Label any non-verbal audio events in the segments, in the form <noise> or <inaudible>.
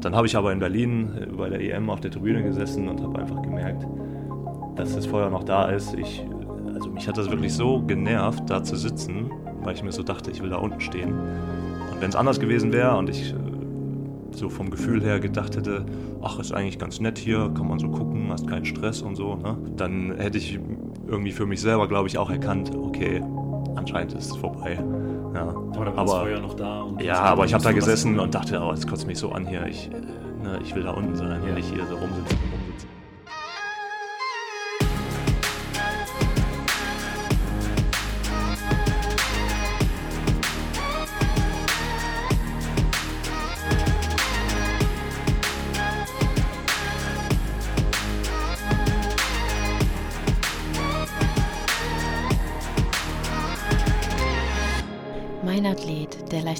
Dann habe ich aber in Berlin äh, bei der EM auf der Tribüne gesessen und habe einfach gemerkt, dass das Feuer noch da ist. Ich, also mich hat das wirklich so genervt, da zu sitzen, weil ich mir so dachte, ich will da unten stehen. Und wenn es anders gewesen wäre und ich äh, so vom Gefühl her gedacht hätte, ach, ist eigentlich ganz nett hier, kann man so gucken, hast keinen Stress und so, ne? dann hätte ich irgendwie für mich selber, glaube ich, auch erkannt, okay, anscheinend ist es vorbei. Ja. Aber da war das Feuer noch da. ja, aber ich habe da gesessen und dachte, oh, jetzt kotzt mich so an hier, ich, äh, ne, ich will da unten sein, ja. nicht hier so rumsitzen.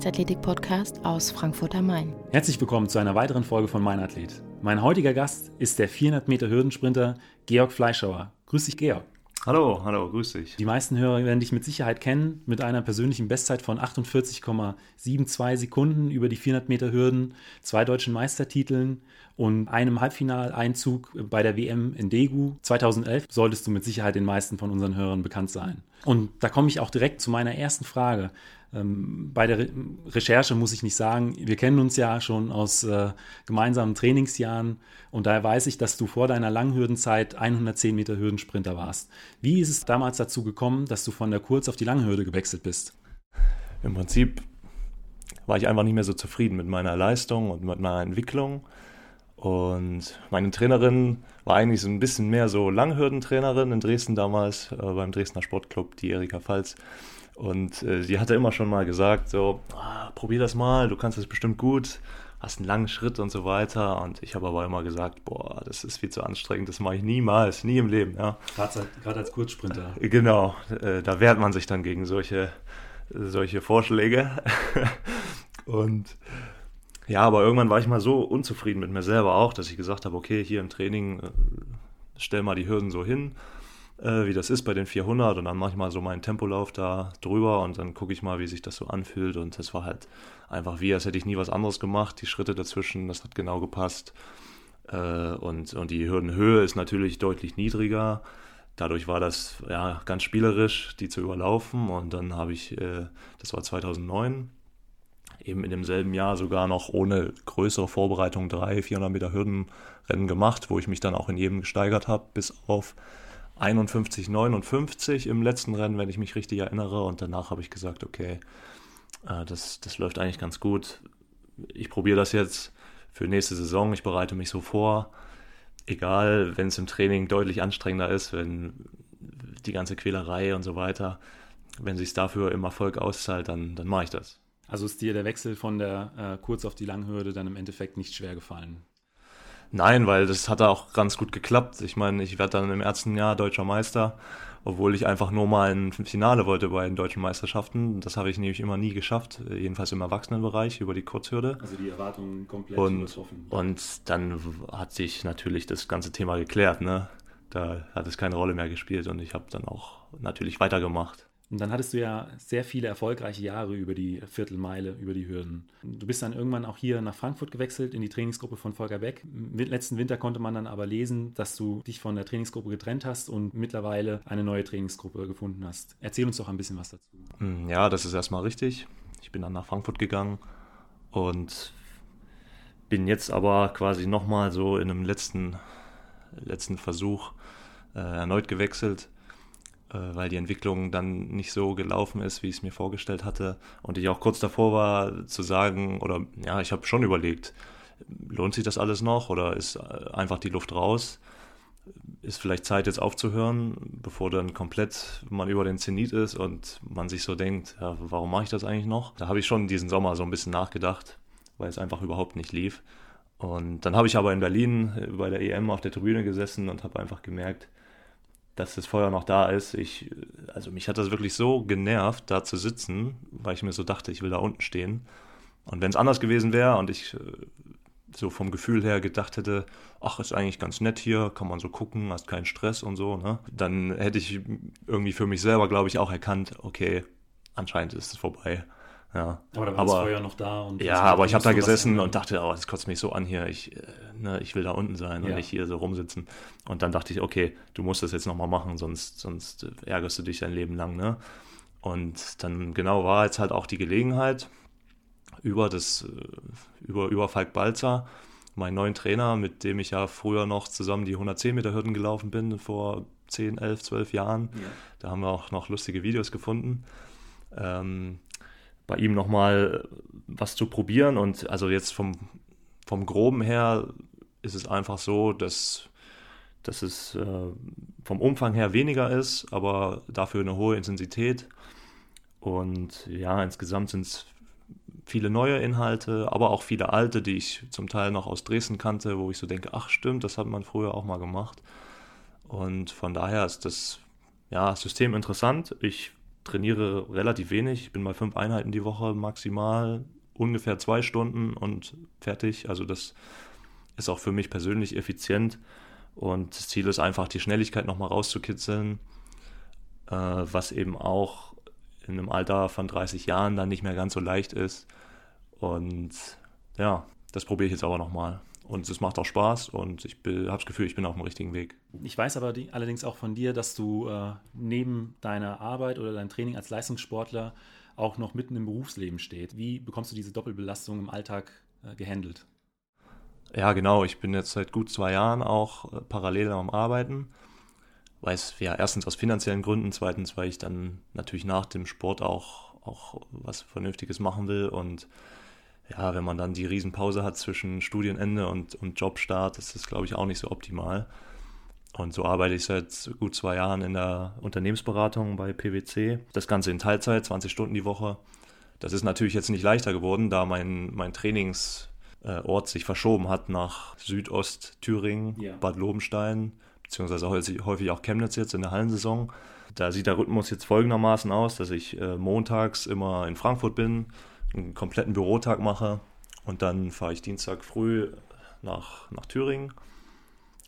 Leichtathletik-Podcast aus Frankfurt am Main. Herzlich willkommen zu einer weiteren Folge von Mein Athlet. Mein heutiger Gast ist der 400 Meter Hürdensprinter Georg Fleischauer. Grüß dich, Georg. Hallo, hallo, grüß dich. Die meisten Hörer werden dich mit Sicherheit kennen mit einer persönlichen Bestzeit von 48,72 Sekunden über die 400 Meter Hürden, zwei deutschen Meistertiteln und einem Halbfinaleinzug bei der WM in Daegu 2011 solltest du mit Sicherheit den meisten von unseren Hörern bekannt sein. Und da komme ich auch direkt zu meiner ersten Frage. Ähm, bei der Re Recherche muss ich nicht sagen, wir kennen uns ja schon aus äh, gemeinsamen Trainingsjahren und daher weiß ich, dass du vor deiner Langhürdenzeit 110 Meter Hürdensprinter warst. Wie ist es damals dazu gekommen, dass du von der Kurz- auf die Langhürde gewechselt bist? Im Prinzip war ich einfach nicht mehr so zufrieden mit meiner Leistung und mit meiner Entwicklung. Und meine Trainerin war eigentlich so ein bisschen mehr so Langhürdentrainerin in Dresden damals, äh, beim Dresdner Sportclub, die Erika Pfalz. Und äh, sie hatte immer schon mal gesagt, so, ah, probier das mal, du kannst das bestimmt gut, hast einen langen Schritt und so weiter. Und ich habe aber immer gesagt, boah, das ist viel zu anstrengend, das mache ich niemals, nie im Leben. Ja. Gerade als Kurzsprinter. Äh, genau, äh, da wehrt man sich dann gegen solche, solche Vorschläge. <laughs> und ja, aber irgendwann war ich mal so unzufrieden mit mir selber auch, dass ich gesagt habe, okay, hier im Training äh, stell mal die Hürden so hin äh, wie das ist bei den 400 und dann mache ich mal so meinen Tempolauf da drüber und dann gucke ich mal, wie sich das so anfühlt und das war halt einfach wie, als hätte ich nie was anderes gemacht. Die Schritte dazwischen, das hat genau gepasst äh, und, und die Hürdenhöhe ist natürlich deutlich niedriger. Dadurch war das ja ganz spielerisch, die zu überlaufen und dann habe ich, äh, das war 2009, eben in demselben Jahr sogar noch ohne größere Vorbereitung drei 400 Meter Hürdenrennen gemacht, wo ich mich dann auch in jedem gesteigert habe, bis auf 51, 59 im letzten Rennen, wenn ich mich richtig erinnere. Und danach habe ich gesagt, okay, äh, das, das läuft eigentlich ganz gut. Ich probiere das jetzt für nächste Saison. Ich bereite mich so vor. Egal, wenn es im Training deutlich anstrengender ist, wenn die ganze Quälerei und so weiter, wenn sich dafür im Erfolg auszahlt, dann, dann mache ich das. Also ist dir der Wechsel von der äh, kurz auf die Langhürde dann im Endeffekt nicht schwer gefallen? Nein, weil das hat auch ganz gut geklappt. Ich meine, ich werde dann im ersten Jahr deutscher Meister, obwohl ich einfach nur mal ein Finale wollte bei den deutschen Meisterschaften. Das habe ich nämlich immer nie geschafft, jedenfalls im Erwachsenenbereich über die Kurzhürde. Also die Erwartungen komplett und, übertroffen. Und dann hat sich natürlich das ganze Thema geklärt. Ne? Da hat es keine Rolle mehr gespielt und ich habe dann auch natürlich weitergemacht. Und dann hattest du ja sehr viele erfolgreiche Jahre über die Viertelmeile, über die Hürden. Du bist dann irgendwann auch hier nach Frankfurt gewechselt in die Trainingsgruppe von Volker Beck. Letzten Winter konnte man dann aber lesen, dass du dich von der Trainingsgruppe getrennt hast und mittlerweile eine neue Trainingsgruppe gefunden hast. Erzähl uns doch ein bisschen was dazu. Hm, ja, das ist erstmal richtig. Ich bin dann nach Frankfurt gegangen und bin jetzt aber quasi nochmal so in einem letzten, letzten Versuch äh, erneut gewechselt weil die Entwicklung dann nicht so gelaufen ist, wie ich es mir vorgestellt hatte. Und ich auch kurz davor war zu sagen, oder ja, ich habe schon überlegt, lohnt sich das alles noch oder ist äh, einfach die Luft raus? Ist vielleicht Zeit jetzt aufzuhören, bevor dann komplett man über den Zenit ist und man sich so denkt, ja, warum mache ich das eigentlich noch? Da habe ich schon diesen Sommer so ein bisschen nachgedacht, weil es einfach überhaupt nicht lief. Und dann habe ich aber in Berlin äh, bei der EM auf der Tribüne gesessen und habe einfach gemerkt, dass das Feuer noch da ist. Ich, also mich hat das wirklich so genervt, da zu sitzen, weil ich mir so dachte, ich will da unten stehen. Und wenn es anders gewesen wäre und ich äh, so vom Gefühl her gedacht hätte, ach, ist eigentlich ganz nett hier, kann man so gucken, hast keinen Stress und so, ne? Dann hätte ich irgendwie für mich selber, glaube ich, auch erkannt, okay, anscheinend ist es vorbei. Ja. Aber da war das Feuer noch da. Und ja, aber ich habe da gesessen und dachte, oh, das kotzt mich so an hier. Ich, äh, ne, ich will da unten sein ja. und nicht hier so rumsitzen. Und dann dachte ich, okay, du musst das jetzt nochmal machen, sonst, sonst ärgerst du dich dein Leben lang. Ne? Und dann genau war jetzt halt auch die Gelegenheit über das, äh, über, über Falk Balzer, meinen neuen Trainer, mit dem ich ja früher noch zusammen die 110 Meter Hürden gelaufen bin, vor 10, 11, 12 Jahren. Ja. Da haben wir auch noch lustige Videos gefunden. Ähm, bei ihm nochmal was zu probieren und also jetzt vom, vom Groben her ist es einfach so, dass, dass es äh, vom Umfang her weniger ist, aber dafür eine hohe Intensität. Und ja, insgesamt sind es viele neue Inhalte, aber auch viele alte, die ich zum Teil noch aus Dresden kannte, wo ich so denke, ach stimmt, das hat man früher auch mal gemacht. Und von daher ist das ja, System interessant. Ich trainiere relativ wenig, ich bin bei fünf Einheiten die Woche maximal, ungefähr zwei Stunden und fertig. Also das ist auch für mich persönlich effizient. Und das Ziel ist einfach, die Schnelligkeit nochmal rauszukitzeln, äh, was eben auch in einem Alter von 30 Jahren dann nicht mehr ganz so leicht ist. Und ja, das probiere ich jetzt aber nochmal. Und es macht auch Spaß und ich habe das Gefühl, ich bin auf dem richtigen Weg. Ich weiß aber die, allerdings auch von dir, dass du äh, neben deiner Arbeit oder deinem Training als Leistungssportler auch noch mitten im Berufsleben steht. Wie bekommst du diese Doppelbelastung im Alltag äh, gehandelt? Ja, genau. Ich bin jetzt seit gut zwei Jahren auch äh, parallel am Arbeiten weil es ja erstens aus finanziellen Gründen, zweitens, weil ich dann natürlich nach dem Sport auch, auch was Vernünftiges machen will und ja, wenn man dann die Riesenpause hat zwischen Studienende und, und Jobstart, das ist, glaube ich, auch nicht so optimal. Und so arbeite ich seit gut zwei Jahren in der Unternehmensberatung bei PwC. Das Ganze in Teilzeit, 20 Stunden die Woche. Das ist natürlich jetzt nicht leichter geworden, da mein, mein Trainingsort sich verschoben hat nach Südost-Thüringen, ja. Bad Lobenstein beziehungsweise häufig auch Chemnitz jetzt in der Hallensaison. Da sieht der Rhythmus jetzt folgendermaßen aus, dass ich äh, montags immer in Frankfurt bin, einen kompletten Bürotag mache und dann fahre ich Dienstag früh nach, nach Thüringen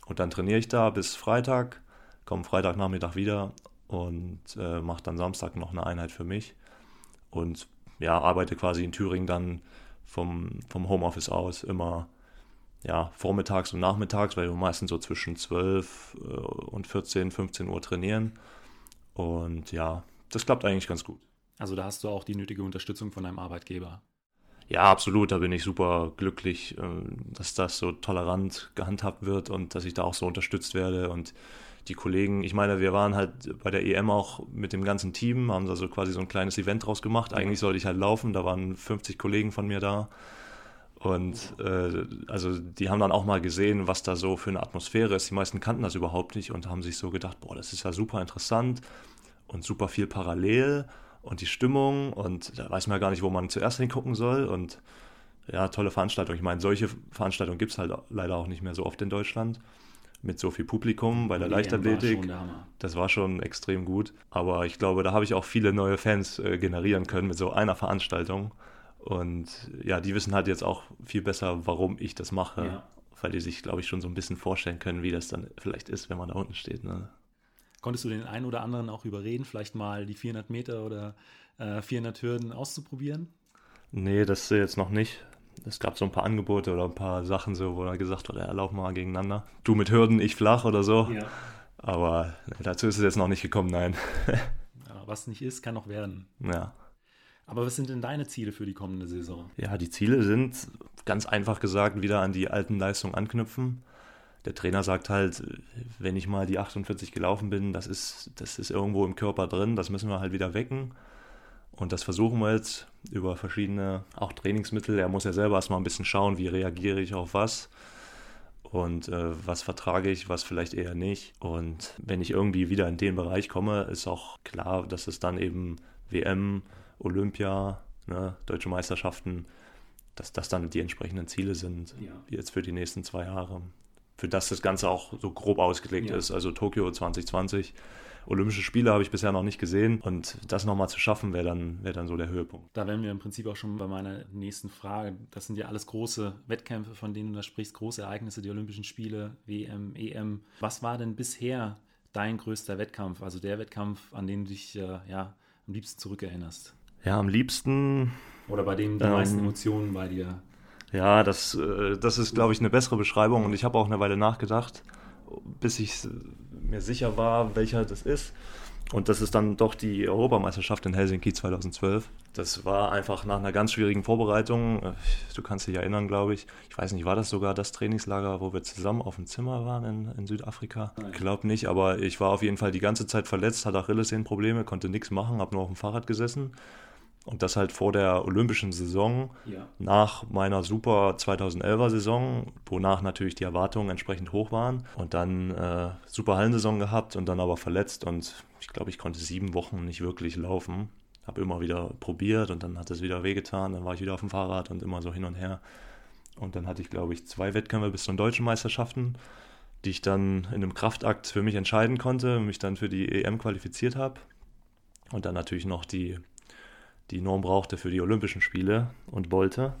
und dann trainiere ich da bis Freitag, komme Freitagnachmittag wieder und äh, mache dann Samstag noch eine Einheit für mich und ja, arbeite quasi in Thüringen dann vom, vom Homeoffice aus immer ja, vormittags und nachmittags, weil wir meistens so zwischen 12 äh, und 14, 15 Uhr trainieren. Und ja, das klappt eigentlich ganz gut. Also da hast du auch die nötige Unterstützung von deinem Arbeitgeber. Ja, absolut. Da bin ich super glücklich, äh, dass das so tolerant gehandhabt wird und dass ich da auch so unterstützt werde. Und die Kollegen, ich meine, wir waren halt bei der EM auch mit dem ganzen Team, haben da so quasi so ein kleines Event draus gemacht. Eigentlich sollte ich halt laufen, da waren 50 Kollegen von mir da. Und äh, also die haben dann auch mal gesehen, was da so für eine Atmosphäre ist. Die meisten kannten das überhaupt nicht und haben sich so gedacht, boah, das ist ja super interessant und super viel parallel und die Stimmung und da weiß man ja gar nicht, wo man zuerst hingucken soll. Und ja, tolle Veranstaltung. Ich meine, solche Veranstaltungen gibt es halt leider auch nicht mehr so oft in Deutschland. Mit so viel Publikum bei der Leichtathletik. War das war schon extrem gut. Aber ich glaube, da habe ich auch viele neue Fans äh, generieren können mit so einer Veranstaltung. Und ja, die wissen halt jetzt auch viel besser, warum ich das mache, ja. weil die sich, glaube ich, schon so ein bisschen vorstellen können, wie das dann vielleicht ist, wenn man da unten steht. Ne? Konntest du den einen oder anderen auch überreden, vielleicht mal die 400 Meter oder äh, 400 Hürden auszuprobieren? Nee, das jetzt noch nicht. Es gab so ein paar Angebote oder ein paar Sachen, so, wo er gesagt hat, ja, lauf mal gegeneinander. Du mit Hürden, ich flach oder so. Ja. Aber dazu ist es jetzt noch nicht gekommen, nein. <laughs> ja, was nicht ist, kann noch werden. Ja. Aber was sind denn deine Ziele für die kommende Saison? Ja, die Ziele sind ganz einfach gesagt wieder an die alten Leistungen anknüpfen. Der Trainer sagt halt, wenn ich mal die 48 gelaufen bin, das ist, das ist irgendwo im Körper drin, das müssen wir halt wieder wecken. Und das versuchen wir jetzt über verschiedene, auch Trainingsmittel. Er muss ja selber erstmal ein bisschen schauen, wie reagiere ich auf was und äh, was vertrage ich, was vielleicht eher nicht. Und wenn ich irgendwie wieder in den Bereich komme, ist auch klar, dass es dann eben WM, Olympia, ne, deutsche Meisterschaften, dass das dann die entsprechenden Ziele sind, ja. jetzt für die nächsten zwei Jahre. Für das das Ganze auch so grob ausgelegt ja. ist. Also Tokio 2020, Olympische Spiele habe ich bisher noch nicht gesehen und das nochmal zu schaffen, wäre dann, wär dann so der Höhepunkt. Da wären wir im Prinzip auch schon bei meiner nächsten Frage. Das sind ja alles große Wettkämpfe, von denen du da sprichst, große Ereignisse, die Olympischen Spiele, WM, EM. Was war denn bisher dein größter Wettkampf, also der Wettkampf, an den du dich äh, ja, am liebsten zurückerinnerst? Ja, am liebsten. Oder bei dem die Ähm, meisten Emotionen bei dir? Ja, das, äh, das ist, glaube ich, eine bessere Beschreibung und ich habe auch eine Weile nachgedacht, bis ich mir sicher war, welcher das ist. Und das ist dann doch die Europameisterschaft in Helsinki 2012. Das war einfach nach einer ganz schwierigen Vorbereitung. Äh, Du kannst dich erinnern, glaube ich. Ich weiß nicht, war das sogar das Trainingslager, wo wir zusammen auf dem Zimmer waren in, in Südafrika? Ich glaube nicht, aber ich war auf jeden Fall die ganze Zeit verletzt, hatte Achillessehnenprobleme, konnte nichts machen, habe nur auf dem Fahrrad gesessen. Und das halt vor der olympischen Saison Ja. nach meiner super 2011er Saison, wonach natürlich die Erwartungen entsprechend hoch waren und dann äh, super Hallensaison gehabt und dann aber verletzt und ich glaube, ich konnte sieben Wochen nicht wirklich laufen. Habe immer wieder probiert und dann hat es wieder wehgetan, dann war ich wieder auf dem Fahrrad und immer so hin und her. Und dann hatte ich, glaube ich, zwei Wettkämpfe bis zu den deutschen Meisterschaften, die ich dann in einem Kraftakt für mich entscheiden konnte, mich dann für die EM qualifiziert habe. Und dann natürlich noch die die Norm brauchte für die Olympischen Spiele und wollte.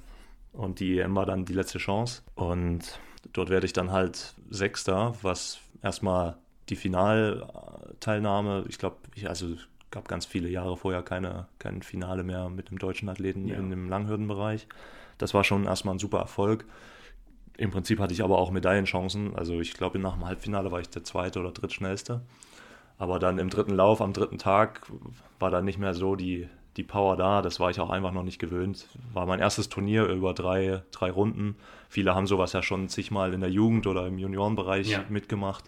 Und die EM war dann die letzte Chance. Und dort werde ich dann halt Sechster, was erstmal die Finalteilnahme, ich glaube, ich, also es gab ganz viele Jahre vorher keine, kein Finale mehr mit einem deutschen Athleten Ja. in dem Langhürdenbereich. Das war schon erstmal ein super Erfolg. Im Prinzip hatte ich aber auch Medaillenchancen. Also ich glaube, nach dem Halbfinale war ich der zweite oder drittschnellste. Aber dann im dritten Lauf, am dritten Tag, war dann nicht mehr so die, die Power da. Das war ich auch einfach noch nicht gewöhnt. War mein erstes Turnier über drei, drei Runden. Viele haben sowas ja schon zigmal in der Jugend oder im Juniorenbereich Ja. mitgemacht.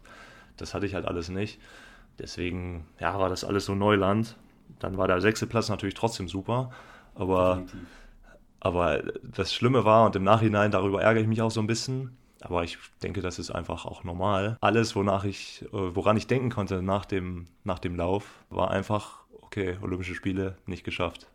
Das hatte ich halt alles nicht. Deswegen, ja, war das alles so Neuland. Dann war der sechste Platz natürlich trotzdem super. Aber Definitiv. aber das Schlimme war, und im Nachhinein darüber ärgere ich mich auch so ein bisschen, aber ich denke, das ist einfach auch normal. Alles, wonach ich, äh, woran ich denken konnte nach dem, nach dem Lauf, war einfach, okay, Olympische Spiele nicht geschafft.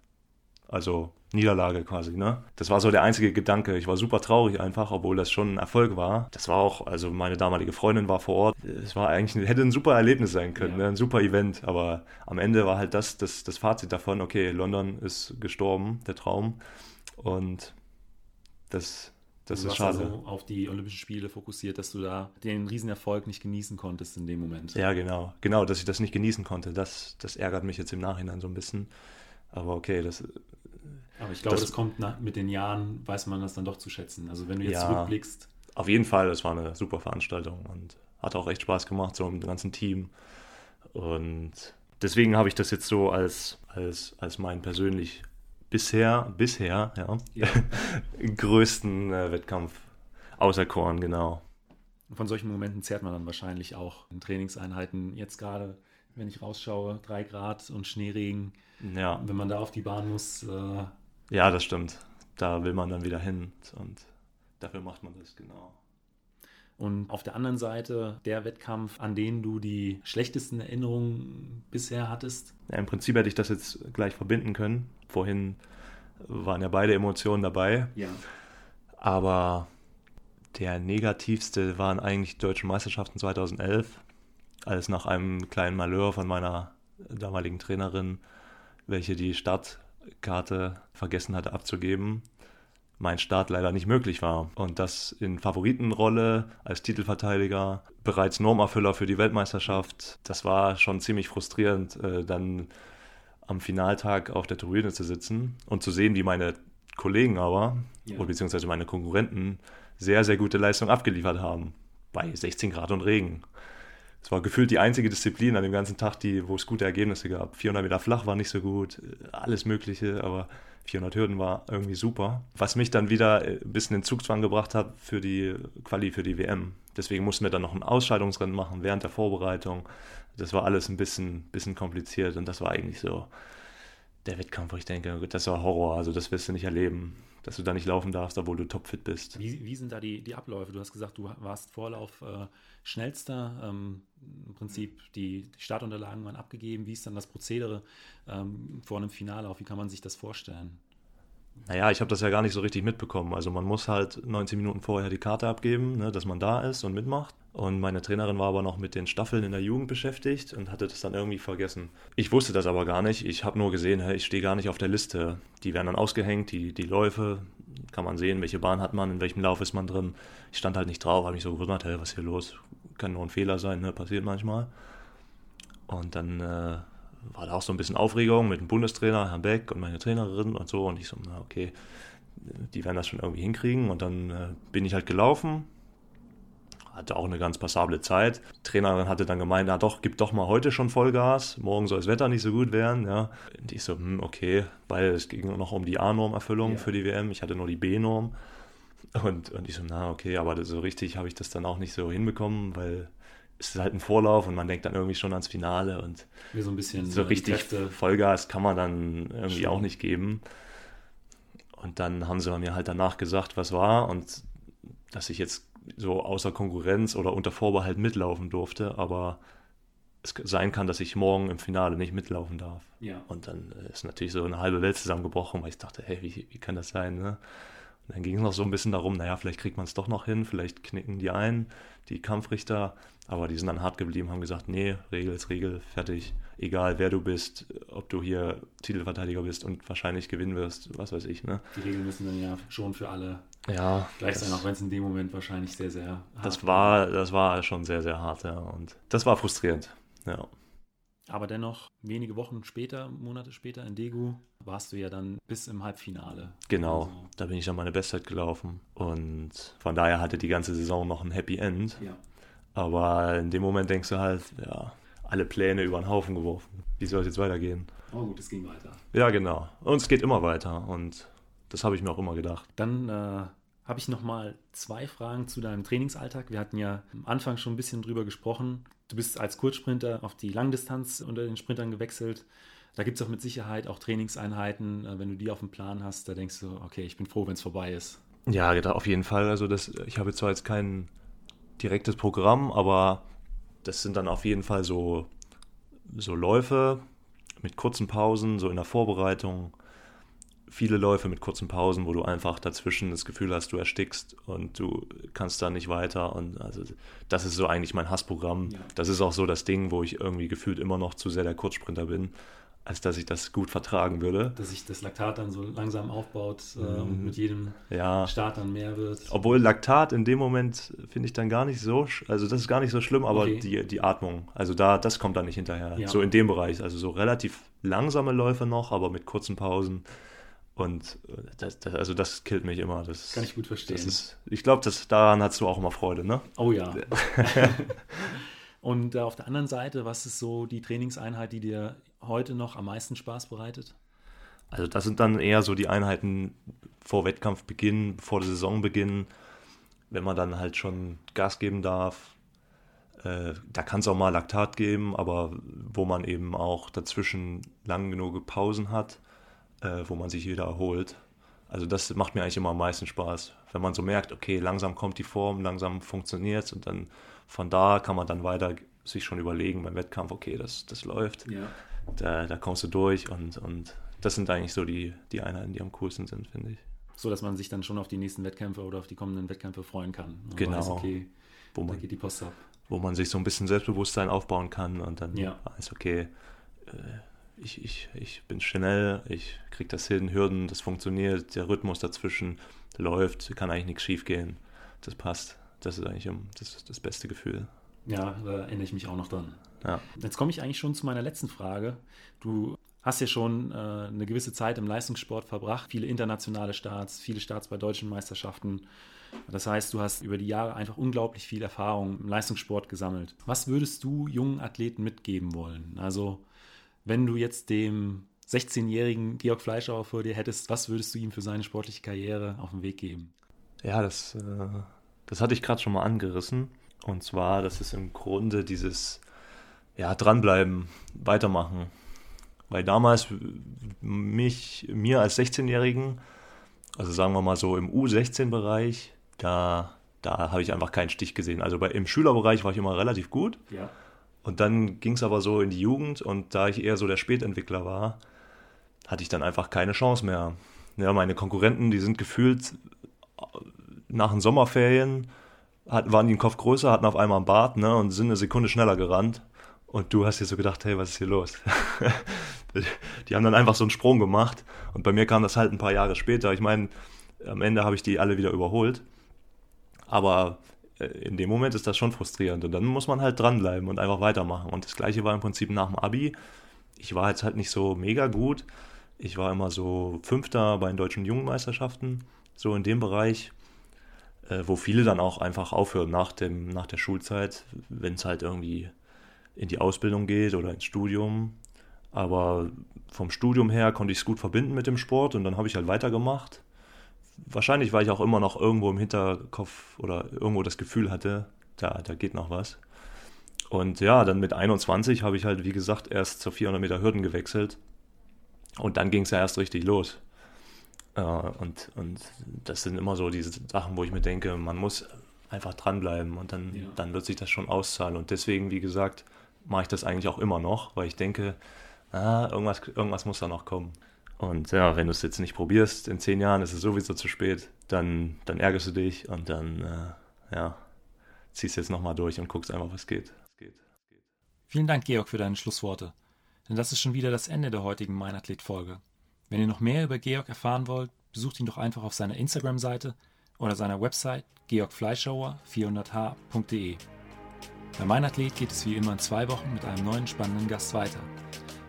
Also Niederlage quasi, ne? Das war so der einzige Gedanke. Ich war super traurig einfach, obwohl das schon ein Erfolg war. Das war auch, also meine damalige Freundin war vor Ort. Es war eigentlich, hätte ein super Erlebnis sein können, Ja. ne? ein super Event. Aber am Ende war halt das, das das Fazit davon, okay, London ist gestorben, der Traum. Und das, das du ist schade. also auf die Olympischen Spiele fokussiert, dass du da den Riesenerfolg nicht genießen konntest in dem Moment. Ja, genau. Genau, dass ich das nicht genießen konnte. Das, das ärgert mich jetzt im Nachhinein so ein bisschen. Aber okay, das, Aber ich glaube, das, Das- kommt nach, mit den Jahren, weiß man das dann doch zu schätzen. Also wenn du jetzt Ja. zurückblickst, auf jeden Fall, das war eine super Veranstaltung und hat auch echt Spaß gemacht, so mit dem ganzen Team. Und deswegen habe ich das jetzt so als, als, als meinen persönlich bisher, bisher, ja, Ja. <laughs> größten äh, Wettkampf auserkoren, genau. von solchen Momenten zehrt man dann wahrscheinlich auch in Trainingseinheiten. Jetzt gerade, wenn ich rausschaue, drei Grad und Schneeregen, Ja, wenn man da auf die Bahn muss, äh, ja, das stimmt. Da will man dann wieder hin und dafür macht man das, genau. Und auf der anderen Seite der Wettkampf, an den du die schlechtesten Erinnerungen bisher hattest. Ja, Im Prinzip hätte ich das jetzt gleich verbinden können. Vorhin waren ja beide Emotionen dabei. Ja. Aber der negativste waren eigentlich die deutschen Meisterschaften 2011, als nach einem kleinen Malheur von meiner damaligen Trainerin, welche die Startkarte vergessen hatte abzugeben, mein Start leider nicht möglich war. Und das in Favoritenrolle als Titelverteidiger, bereits Normerfüller für die Weltmeisterschaft. Das war schon ziemlich frustrierend, äh, dann am Finaltag auf der Tribüne zu sitzen und zu sehen, wie meine Kollegen aber, Ja. oder beziehungsweise meine Konkurrenten, sehr, sehr gute Leistung abgeliefert haben. Bei 16 Grad und Regen. Es war gefühlt die einzige Disziplin an dem ganzen Tag, die, wo es gute Ergebnisse gab. 400 Meter flach war nicht so gut, äh, alles Mögliche, aber 400 Hürden war irgendwie super. Was mich dann wieder äh, ein bisschen in Zugzwang gebracht hat für die Quali für die WM. Deswegen mussten wir dann noch ein Ausscheidungsrennen machen während der Vorbereitung. Das war alles ein bisschen, bisschen kompliziert und das war eigentlich so der Wettkampf, wo ich denke, das war Horror, also das wirst du nicht erleben, dass du da nicht laufen darfst, obwohl du topfit bist. Wie, wie sind da die, die Abläufe? Du hast gesagt, du warst Vorlauf äh, schnellster. Ähm, Im Prinzip die, die Startunterlagen waren abgegeben. Wie ist dann das Prozedere ähm, vor einem Finale auf? Wie kann man sich das vorstellen? Naja, ich habe das ja gar nicht so richtig mitbekommen. Also man muss halt 19 Minuten vorher die Karte abgeben, ne, dass man da ist und mitmacht. Und meine Trainerin war aber noch mit den Staffeln in der Jugend beschäftigt und hatte das dann irgendwie vergessen. Ich wusste das aber gar nicht. Ich habe nur gesehen, ich stehe gar nicht auf der Liste. Die werden dann ausgehängt, die, die Läufe. Kann man sehen, welche Bahn hat man, in welchem Lauf ist man drin. Ich stand halt nicht drauf, habe mich so gewundert, hey, was ist hier los? Kann nur ein Fehler sein, ne? passiert manchmal. Und dann äh, war da auch so ein bisschen Aufregung mit dem Bundestrainer, Herrn Beck und meine Trainerin und so. Und ich so, na okay, die werden das schon irgendwie hinkriegen. Und dann äh, bin ich halt gelaufen, hatte auch eine ganz passable Zeit. Die Trainerin hatte dann gemeint, na doch, gib doch mal heute schon Vollgas, morgen soll das Wetter nicht so gut werden. Ja. Und ich so, hm, okay, weil es ging noch um die A-Norm-Erfüllung ja. für die WM, ich hatte nur die B-Norm. Und, und ich so, na okay, aber so richtig habe ich das dann auch nicht so hinbekommen, weil es ist halt ein Vorlauf und man denkt dann irgendwie schon ans Finale und Wie so ein bisschen so richtig Vollgas kann man dann irgendwie Schön. auch nicht geben. Und dann haben sie mir halt danach gesagt, was war und dass ich jetzt so außer Konkurrenz oder unter Vorbehalt mitlaufen durfte, aber es sein kann, dass ich morgen im Finale nicht mitlaufen darf. Ja. Und dann ist natürlich so eine halbe Welt zusammengebrochen, weil ich dachte, hey, wie, wie kann das sein? Ne? Dann ging es noch so ein bisschen darum, naja, vielleicht kriegt man es doch noch hin, vielleicht knicken die ein, die Kampfrichter, aber die sind dann hart geblieben, haben gesagt, nee, Regel ist Regel, fertig, egal wer du bist, ob du hier Titelverteidiger bist und wahrscheinlich gewinnen wirst, was weiß ich. Ne? Die Regeln müssen dann ja schon für alle ja, gleich sein, auch wenn es in dem Moment wahrscheinlich sehr, sehr hart das war. Das war schon sehr, sehr hart, ja. Und das war frustrierend, ja. Aber dennoch, wenige Wochen später, Monate später in Degu, warst du ja dann bis im Halbfinale. Genau, also. da bin ich dann meine Bestzeit gelaufen. Und von daher hatte die ganze Saison noch ein Happy End. Ja. Aber in dem Moment denkst du halt, ja, alle Pläne über den Haufen geworfen. Wie soll es jetzt weitergehen? Oh gut, es ging weiter. Ja, genau. Und es geht immer weiter. Und das habe ich mir auch immer gedacht. Dann äh, habe ich noch mal zwei Fragen zu deinem Trainingsalltag. Wir hatten ja am Anfang schon ein bisschen drüber gesprochen. Du bist als Kurzsprinter auf die Langdistanz unter den Sprintern gewechselt. Da gibt es auch mit Sicherheit auch Trainingseinheiten. Äh, wenn du die auf dem Plan hast, da denkst du, okay, ich bin froh, wenn es vorbei ist. Ja, auf jeden Fall. Also das, ich habe zwar jetzt kein direktes Programm, aber das sind dann auf jeden Fall so, so Läufe mit kurzen Pausen, so in der Vorbereitung viele Läufe mit kurzen Pausen, wo du einfach dazwischen das Gefühl hast, du erstickst und du kannst da nicht weiter. Und also das ist so eigentlich mein Hassprogramm. Ja. Das ist auch so das Ding, wo ich irgendwie gefühlt immer noch zu sehr der Kurzsprinter bin, als dass ich das gut vertragen würde. Dass sich das Laktat dann so langsam aufbaut äh, und mhm. mit jedem ja. Start dann mehr wird. Obwohl Laktat in dem Moment finde ich dann gar nicht so, also das ist gar nicht so schlimm, aber okay. die, die Atmung, also da, das kommt dann nicht hinterher. Ja. So in dem Bereich, also so relativ langsame Läufe noch, aber mit kurzen Pausen und äh, das, das, also das killt mich immer. Das, Kann ich gut verstehen. Ist, ich glaube, daran hast du auch immer Freude, ne? Oh ja. <laughs> Und äh, auf der anderen Seite, was ist so die Trainingseinheit, die dir heute noch am meisten Spaß bereitet? Also das sind dann eher so die Einheiten vor Wettkampfbeginn, vor der Saisonbeginn, wenn man dann halt schon Gas geben darf. Äh, da kann es auch mal Laktat geben, aber wo man eben auch dazwischen lang genug Pausen hat äh, wo man sich wieder erholt. Also das macht mir eigentlich immer am meisten Spaß, wenn man so merkt, okay, langsam kommt die Form, langsam funktioniert es und dann von da kann man dann weiter sich schon überlegen beim Wettkampf, okay, das, das läuft, ja. da, da kommst du durch und, und das sind eigentlich so die, die Einheiten, die am coolsten sind, finde ich. So, dass man sich dann schon auf die nächsten Wettkämpfe oder auf die kommenden Wettkämpfe freuen kann. Man genau. Weiß, okay, wo man, geht die Post ab. Wo man sich so ein bisschen Selbstbewusstsein aufbauen kann und dann ja. weiß, okay, äh, ich, ich, ich bin schnell, ich kriege das hin, Hürden, das funktioniert, der Rhythmus dazwischen läuft, kann eigentlich nichts schief gehen. Das passt. Das ist eigentlich das, das beste Gefühl. Ja, da erinnere ich mich auch noch dran. Ja. Jetzt komme ich eigentlich schon zu meiner letzten Frage. Du hast ja schon äh, eine gewisse Zeit im Leistungssport verbracht, viele internationale Starts, viele Starts bei deutschen Meisterschaften. Das heißt, du hast über die Jahre einfach unglaublich viel Erfahrung im Leistungssport gesammelt. Was würdest du jungen Athleten mitgeben wollen? Also wenn du jetzt dem 16-jährigen Georg Fleischauer vor dir hättest, was würdest du ihm für seine sportliche Karriere auf den Weg geben? Ja, das, äh, das hatte ich gerade schon mal angerissen. Und zwar, das ist im Grunde dieses ja, dranbleiben, weitermachen. Weil damals mich, mir als 16-Jährigen, also sagen wir mal so im U16-Bereich, da, da habe ich einfach keinen Stich gesehen. Also bei, im Schülerbereich war ich immer relativ gut. Ja. Und dann ging es aber so in die Jugend und da ich eher so der Spätentwickler war, hatte ich dann einfach keine Chance mehr. Ja, meine Konkurrenten, die sind gefühlt nach den Sommerferien, hatten, waren die einen Kopf größer, hatten auf einmal einen Bart ne, und sind eine Sekunde schneller gerannt. Und du hast dir so gedacht, hey, was ist hier los? <laughs> die haben dann einfach so einen Sprung gemacht. Und bei mir kam das halt ein paar Jahre später. Ich meine, am Ende habe ich die alle wieder überholt. Aber äh, in dem Moment ist das schon frustrierend und dann muss man halt dranbleiben und einfach weitermachen. Und das gleiche war im Prinzip nach dem Abi. ich war jetzt halt nicht so mega gut. Ich war immer so Fünfter bei den deutschen Jugendmeisterschaften, so in dem Bereich, äh, wo viele dann auch einfach aufhören nach, dem, nach der Schulzeit, wenn es halt irgendwie in die Ausbildung geht oder ins Studium. Aber vom Studium her konnte ich es gut verbinden mit dem Sport und dann habe ich halt weitergemacht. Wahrscheinlich, weil ich auch immer noch irgendwo im Hinterkopf oder irgendwo das Gefühl hatte, da, da geht noch was. Und ja, dann mit 21 habe ich halt, wie gesagt, erst zur 400 Meter Hürden gewechselt. Und dann ging es ja erst richtig los. Äh, und, und das sind immer so diese Sachen, wo ich mir denke, man muss einfach dranbleiben und dann, ja. dann wird sich das schon auszahlen. Und deswegen, wie gesagt, mache ich das eigentlich auch immer noch, weil ich denke, ah, irgendwas, irgendwas muss da noch kommen. Und ja, wenn du es jetzt nicht probierst, in zehn Jahren ist es sowieso zu spät, dann, dann ärgerst du dich und dann, äh, ja, ziehst jetzt nochmal durch und guckst einfach, was geht. geht. Vielen Dank, Georg, für deine Schlussworte. Denn das ist schon wieder das Ende der heutigen Meinathlet-Folge. Wenn ihr noch mehr über Georg erfahren wollt, besucht ihn doch einfach auf seiner Instagram-Seite oder seiner Website georgfleischhauer400h.de. Bei Meinathlet geht es wie immer in zwei Wochen mit einem neuen spannenden Gast weiter.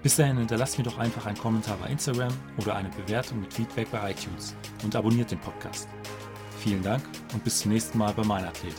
Bis dahin hinterlasst mir doch einfach einen Kommentar bei Instagram oder eine Bewertung mit Feedback bei iTunes und abonniert den Podcast. Vielen Dank und bis zum nächsten Mal bei Meinathlet.